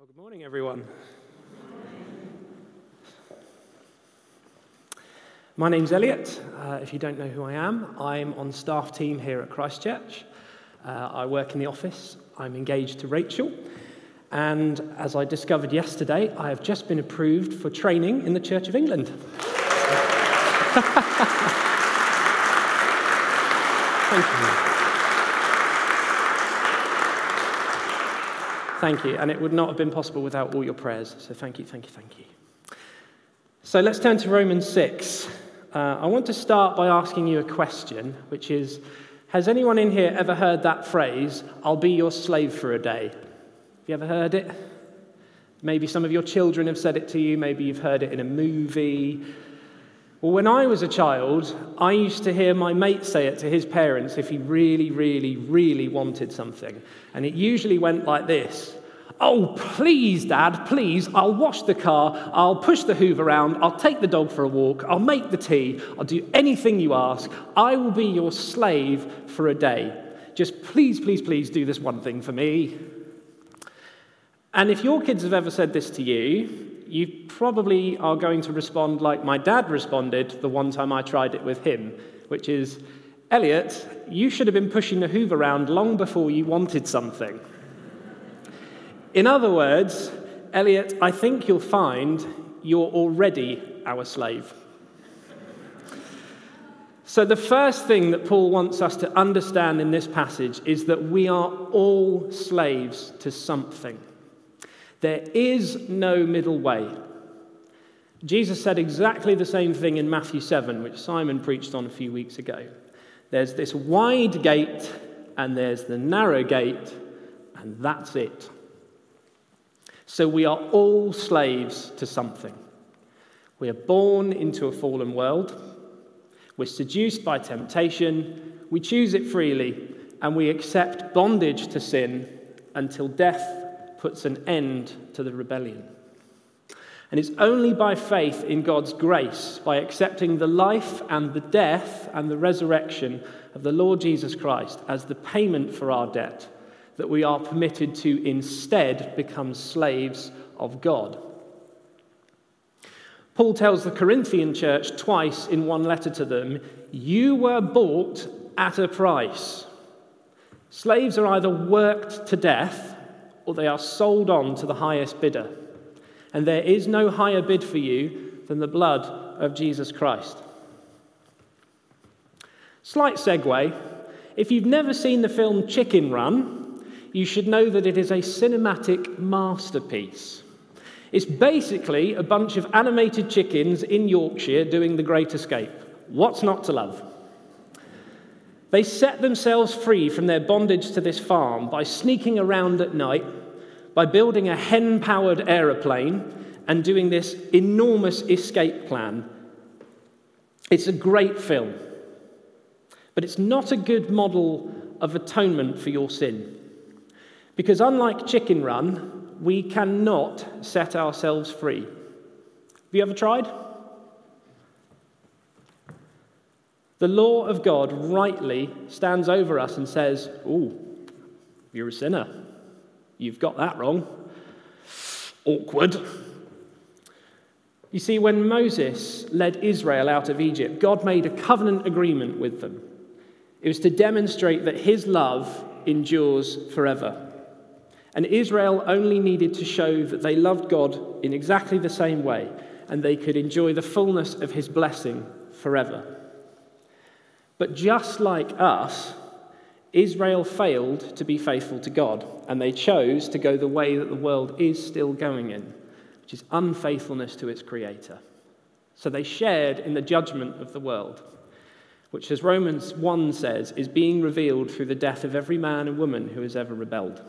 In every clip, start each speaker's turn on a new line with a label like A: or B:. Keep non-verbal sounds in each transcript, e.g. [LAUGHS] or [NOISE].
A: Well, good morning, everyone. My name's Elliot. Uh, if you don't know who I am, I'm on staff team here at Christ Church. Uh, I work in the office. I'm engaged to Rachel. And as I discovered yesterday, I have just been approved for training in the Church of England. [LAUGHS] Thank you. Thank you. And it would not have been possible without all your prayers. So thank you, thank you, thank you. So let's turn to Romans 6. Uh, I want to start by asking you a question, which is Has anyone in here ever heard that phrase, I'll be your slave for a day? Have you ever heard it? Maybe some of your children have said it to you, maybe you've heard it in a movie. Well, when I was a child, I used to hear my mate say it to his parents if he really, really, really wanted something. And it usually went like this Oh, please, Dad, please, I'll wash the car, I'll push the hoover around, I'll take the dog for a walk, I'll make the tea, I'll do anything you ask. I will be your slave for a day. Just please, please, please do this one thing for me. And if your kids have ever said this to you, you probably are going to respond like my dad responded the one time I tried it with him, which is, Elliot, you should have been pushing the hoover around long before you wanted something. In other words, Elliot, I think you'll find you're already our slave. So, the first thing that Paul wants us to understand in this passage is that we are all slaves to something. There is no middle way. Jesus said exactly the same thing in Matthew 7, which Simon preached on a few weeks ago. There's this wide gate, and there's the narrow gate, and that's it. So we are all slaves to something. We are born into a fallen world. We're seduced by temptation. We choose it freely, and we accept bondage to sin until death puts an end to the rebellion. And it's only by faith in God's grace, by accepting the life and the death and the resurrection of the Lord Jesus Christ as the payment for our debt, that we are permitted to instead become slaves of God. Paul tells the Corinthian church twice in one letter to them, You were bought at a price. Slaves are either worked to death or they are sold on to the highest bidder. And there is no higher bid for you than the blood of Jesus Christ. Slight segue. If you've never seen the film Chicken Run, you should know that it is a cinematic masterpiece. It's basically a bunch of animated chickens in Yorkshire doing the Great Escape. What's not to love? They set themselves free from their bondage to this farm by sneaking around at night, by building a hen powered aeroplane, and doing this enormous escape plan. It's a great film, but it's not a good model of atonement for your sin. Because unlike Chicken Run, we cannot set ourselves free. Have you ever tried? The law of God rightly stands over us and says, Oh, you're a sinner. You've got that wrong. Awkward. You see, when Moses led Israel out of Egypt, God made a covenant agreement with them. It was to demonstrate that his love endures forever. And Israel only needed to show that they loved God in exactly the same way, and they could enjoy the fullness of his blessing forever. But just like us, Israel failed to be faithful to God, and they chose to go the way that the world is still going in, which is unfaithfulness to its creator. So they shared in the judgment of the world, which, as Romans 1 says, is being revealed through the death of every man and woman who has ever rebelled.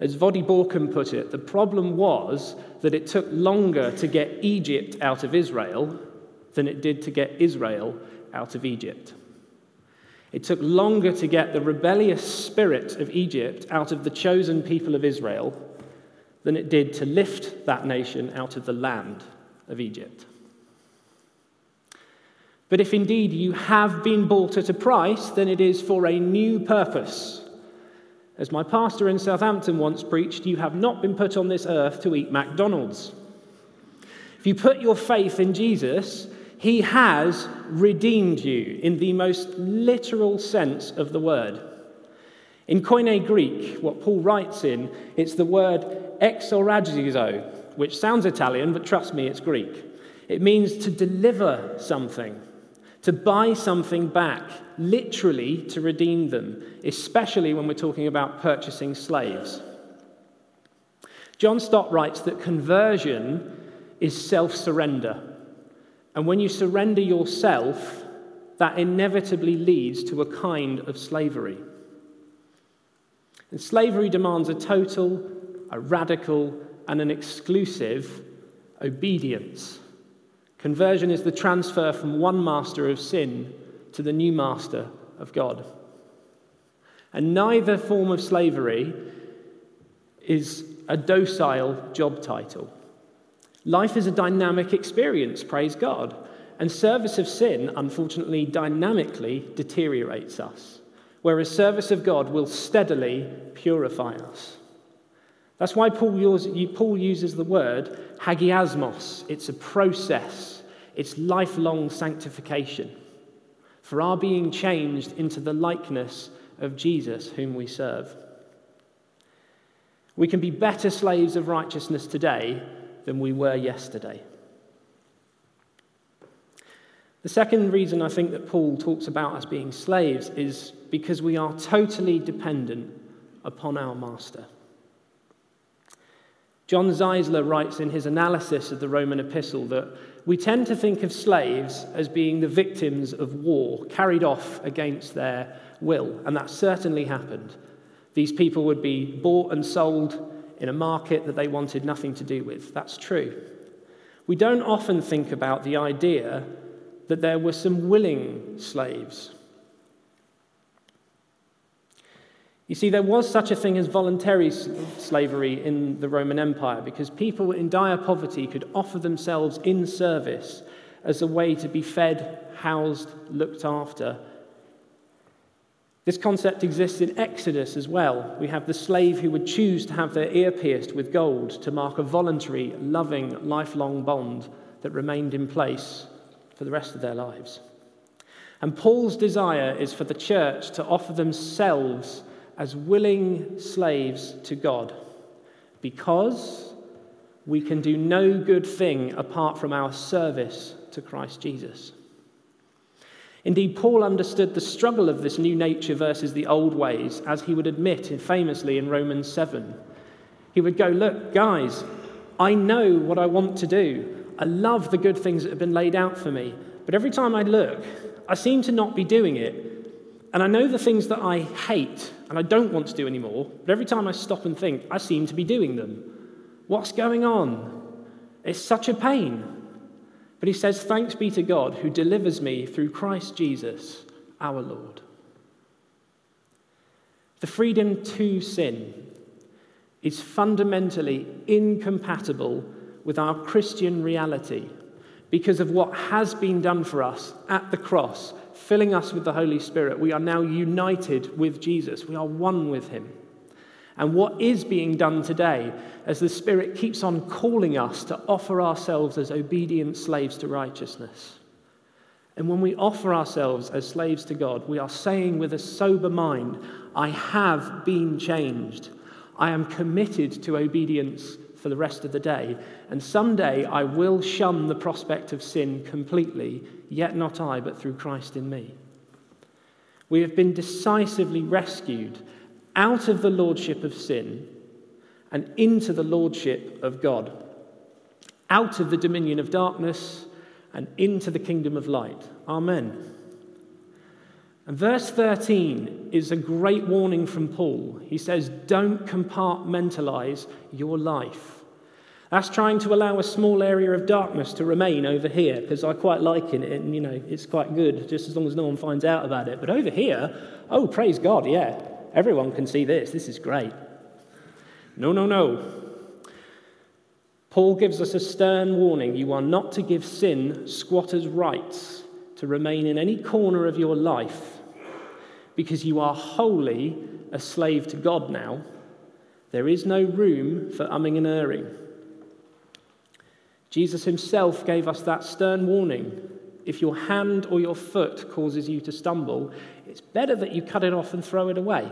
A: As Voddie Baucham put it, the problem was that it took longer to get Egypt out of Israel than it did to get Israel out of Egypt. It took longer to get the rebellious spirit of Egypt out of the chosen people of Israel than it did to lift that nation out of the land of Egypt. But if indeed you have been bought at a price, then it is for a new purpose. As my pastor in Southampton once preached, you have not been put on this earth to eat McDonald's. If you put your faith in Jesus, he has redeemed you in the most literal sense of the word. In Koine Greek, what Paul writes in, it's the word exagorazo, which sounds Italian, but trust me, it's Greek. It means to deliver something, to buy something back, literally to redeem them, especially when we're talking about purchasing slaves. John Stott writes that conversion is self surrender. And when you surrender yourself, that inevitably leads to a kind of slavery. And slavery demands a total, a radical, and an exclusive obedience. Conversion is the transfer from one master of sin to the new master of God. And neither form of slavery is a docile job title. Life is a dynamic experience, praise God. And service of sin, unfortunately, dynamically deteriorates us, whereas service of God will steadily purify us. That's why Paul uses the word hagiasmos. It's a process, it's lifelong sanctification for our being changed into the likeness of Jesus, whom we serve. We can be better slaves of righteousness today than we were yesterday. The second reason I think that Paul talks about us being slaves is because we are totally dependent upon our master. John Ziesler writes in his analysis of the Roman epistle that we tend to think of slaves as being the victims of war carried off against their will, and that certainly happened. These people would be bought and sold in a market that they wanted nothing to do with. That's true. We don't often think about the idea that there were some willing slaves You see, there was such a thing as voluntary slavery in the Roman Empire because people in dire poverty could offer themselves in service as a way to be fed, housed, looked after. This concept exists in Exodus as well. We have the slave who would choose to have their ear pierced with gold to mark a voluntary, loving, lifelong bond that remained in place for the rest of their lives. And Paul's desire is for the church to offer themselves as willing slaves to God because we can do no good thing apart from our service to Christ Jesus. Indeed, Paul understood the struggle of this new nature versus the old ways, as he would admit famously in Romans 7. He would go, Look, guys, I know what I want to do. I love the good things that have been laid out for me. But every time I look, I seem to not be doing it and I know the things that I hate and I don't want to do anymore, but every time I stop and think, I seem to be doing them. What's going on? It's such a pain. But he says, Thanks be to God who delivers me through Christ Jesus, our Lord. The freedom to sin is fundamentally incompatible with our Christian reality because of what has been done for us at the cross filling us with the Holy Spirit, we are now united with Jesus. We are one with him. And what is being done today as the Spirit keeps on calling us to offer ourselves as obedient slaves to righteousness? And when we offer ourselves as slaves to God, we are saying with a sober mind, I have been changed. I am committed to obedience for the rest of the day. And someday I will shun the prospect of sin completely, yet not I, but through Christ in me. We have been decisively rescued out of the lordship of sin and into the lordship of God, out of the dominion of darkness and into the kingdom of light. Amen. And verse 13 is a great warning from Paul. He says, Don't compartmentalize your life. That's trying to allow a small area of darkness to remain over here, because I quite like it, and you know, it's quite good, just as long as no one finds out about it. But over here, oh, praise God, yeah, everyone can see this. This is great. No, no, no. Paul gives us a stern warning. You are not to give sin squatters' rights to remain in any corner of your life because you are wholly a slave to God now, there is no room for umming and erring. Jesus himself gave us that stern warning. If your hand or your foot causes you to stumble, it's better that you cut it off and throw it away.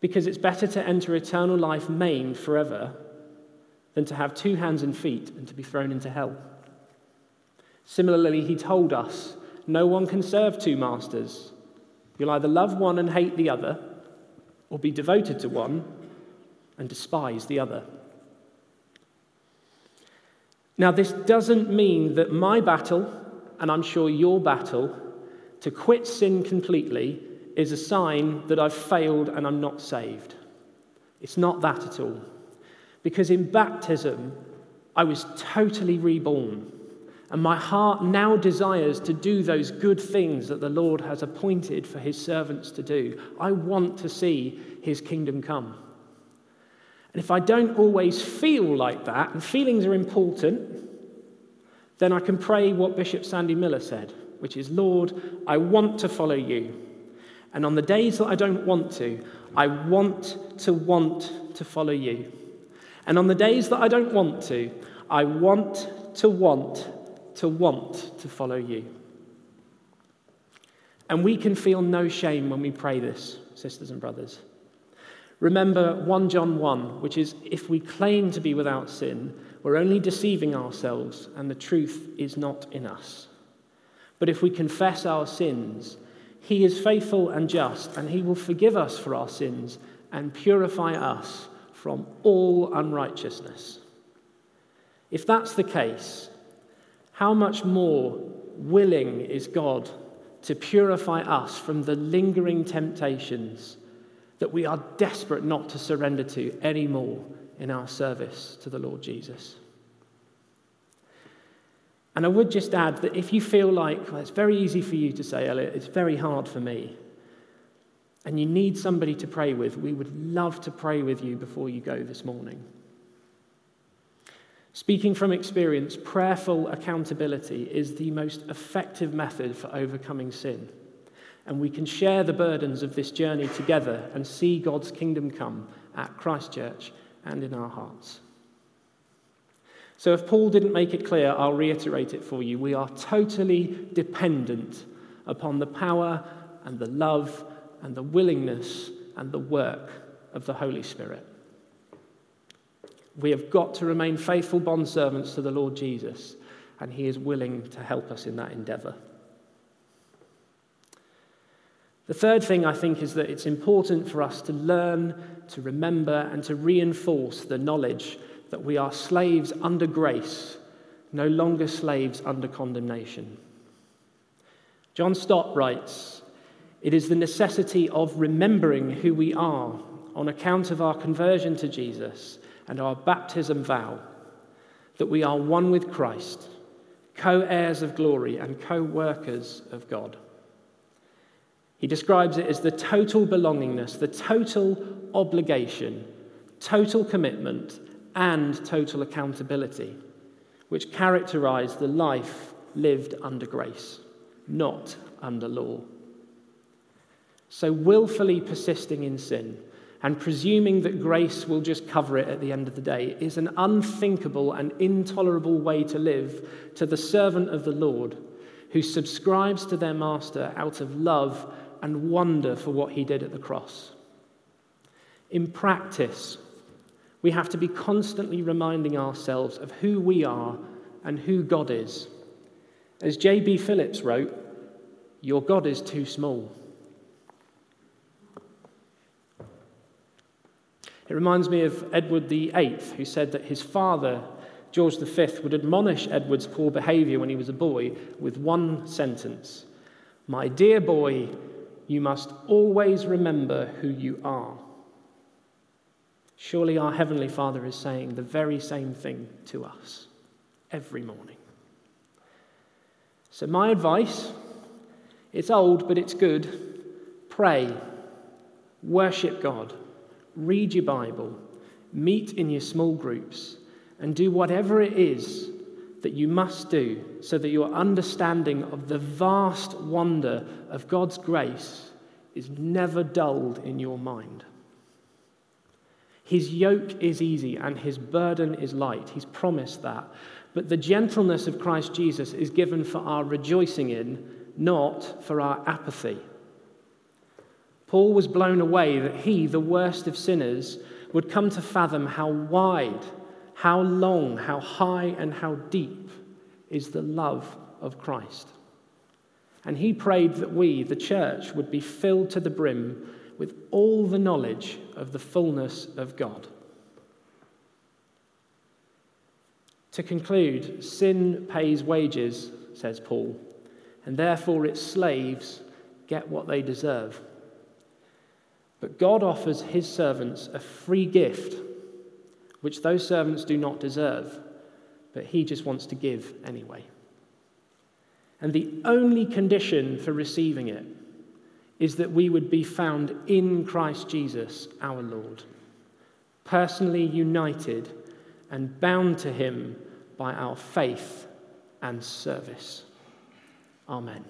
A: Because it's better to enter eternal life maimed forever than to have two hands and feet and to be thrown into hell. Similarly, he told us no one can serve two masters. You'll either love one and hate the other, or be devoted to one and despise the other. Now, this doesn't mean that my battle, and I'm sure your battle, to quit sin completely is a sign that I've failed and I'm not saved. It's not that at all. Because in baptism, I was totally reborn. And my heart now desires to do those good things that the Lord has appointed for his servants to do. I want to see his kingdom come. And if I don't always feel like that, and feelings are important, then I can pray what Bishop Sandy Miller said, which is Lord, I want to follow you. And on the days that I don't want to, I want to want to follow you. And on the days that I don't want to, I want to want to want to follow you. And we can feel no shame when we pray this, sisters and brothers. Remember 1 John 1, which is if we claim to be without sin, we're only deceiving ourselves and the truth is not in us. But if we confess our sins, he is faithful and just, and he will forgive us for our sins and purify us from all unrighteousness. If that's the case, how much more willing is God to purify us from the lingering temptations that we are desperate not to surrender to anymore in our service to the Lord Jesus. And I would just add that if you feel like well, it's very easy for you to say, Elliot, it's very hard for me, and you need somebody to pray with, we would love to pray with you before you go this morning. Speaking from experience, prayerful accountability is the most effective method for overcoming sin and we can share the burdens of this journey together and see God's kingdom come at Christ Church and in our hearts. So, if Paul didn't make it clear, I'll reiterate it for you. We are totally dependent upon the power and the love and the willingness and the work of the Holy Spirit. We have got to remain faithful bondservants to the Lord Jesus, and He is willing to help us in that endeavor. The third thing I think is that it's important for us to learn, to remember, and to reinforce the knowledge that we are slaves under grace, no longer slaves under condemnation. John Stott writes It is the necessity of remembering who we are on account of our conversion to Jesus and our baptism vow that we are one with Christ, co heirs of glory and co workers of God. He describes it as the total belongingness, the total obligation, total commitment, and total accountability, which characterize the life lived under grace, not under law. So, willfully persisting in sin and presuming that grace will just cover it at the end of the day is an unthinkable and intolerable way to live to the servant of the Lord who subscribes to their master out of love and wonder for what he did at the cross. In practice, we have to be constantly reminding ourselves of who we are and who God is. As J.B. Phillips wrote, Your God is too small. It reminds me of Edward VIII, who said that his father, George V, would admonish Edward's poor behavior when he was a boy with one sentence My dear boy, you must always remember who you are. Surely our Heavenly Father is saying the very same thing to us every morning. So, my advice it's old, but it's good. Pray, worship God, read your Bible, meet in your small groups, and do whatever it is that you must do so that your understanding of the vast wonder of God's grace is never dulled in your mind. His yoke is easy and his burden is light. He's promised that. But the gentleness of Christ Jesus is given for our rejoicing in, not for our apathy. Paul was blown away that he, the worst of sinners, would come to fathom how wide, how long, how high, and how deep is the love of Christ. And he prayed that we, the church, would be filled to the brim with all the knowledge of the fullness of God. To conclude, sin pays wages, says Paul, and therefore its slaves get what they deserve. But God offers his servants a free gift, which those servants do not deserve, but he just wants to give anyway. And the only condition for receiving it is that we would be found in Christ Jesus our Lord, personally united and bound to him by our faith and service. Amen.